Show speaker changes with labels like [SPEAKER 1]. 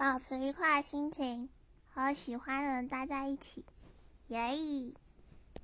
[SPEAKER 1] 保持愉快的心情和喜欢的人待在一起耶